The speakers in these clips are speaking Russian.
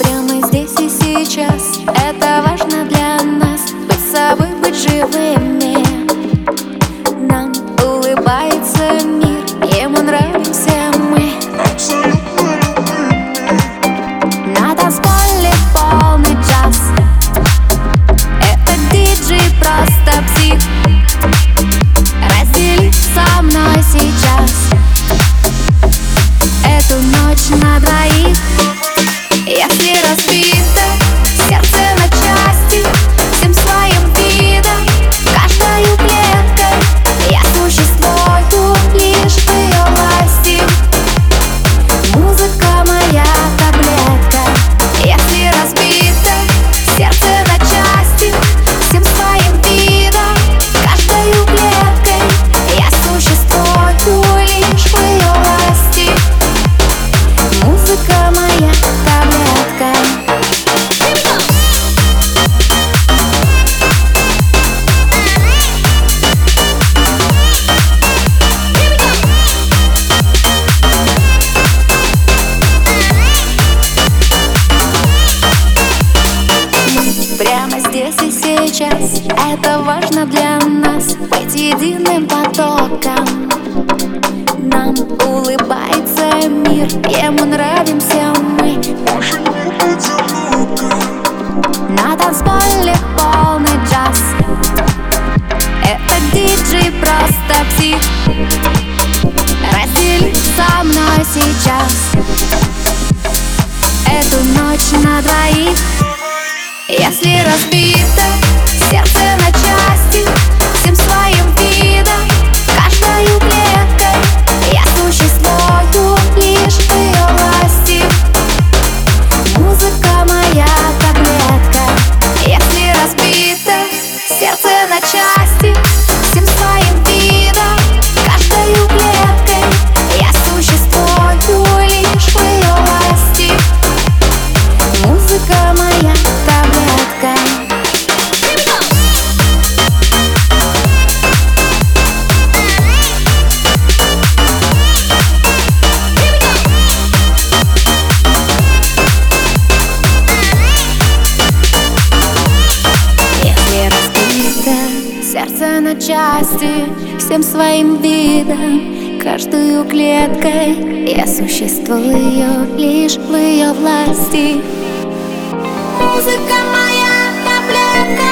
Прямо здесь и сейчас. Это сейчас Это важно для нас. Быть единым потоком. Нам улыбается мир. Ему нравимся мы. На танцполе полный джаз. Это диджей просто псих. Раздели со мной сейчас. Эту ночь на двоих. Если разбито сердце на части сердце на части Всем своим видом, каждую клеткой. Я существую лишь в ее власти. Музыка моя таблетка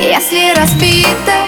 Если сердце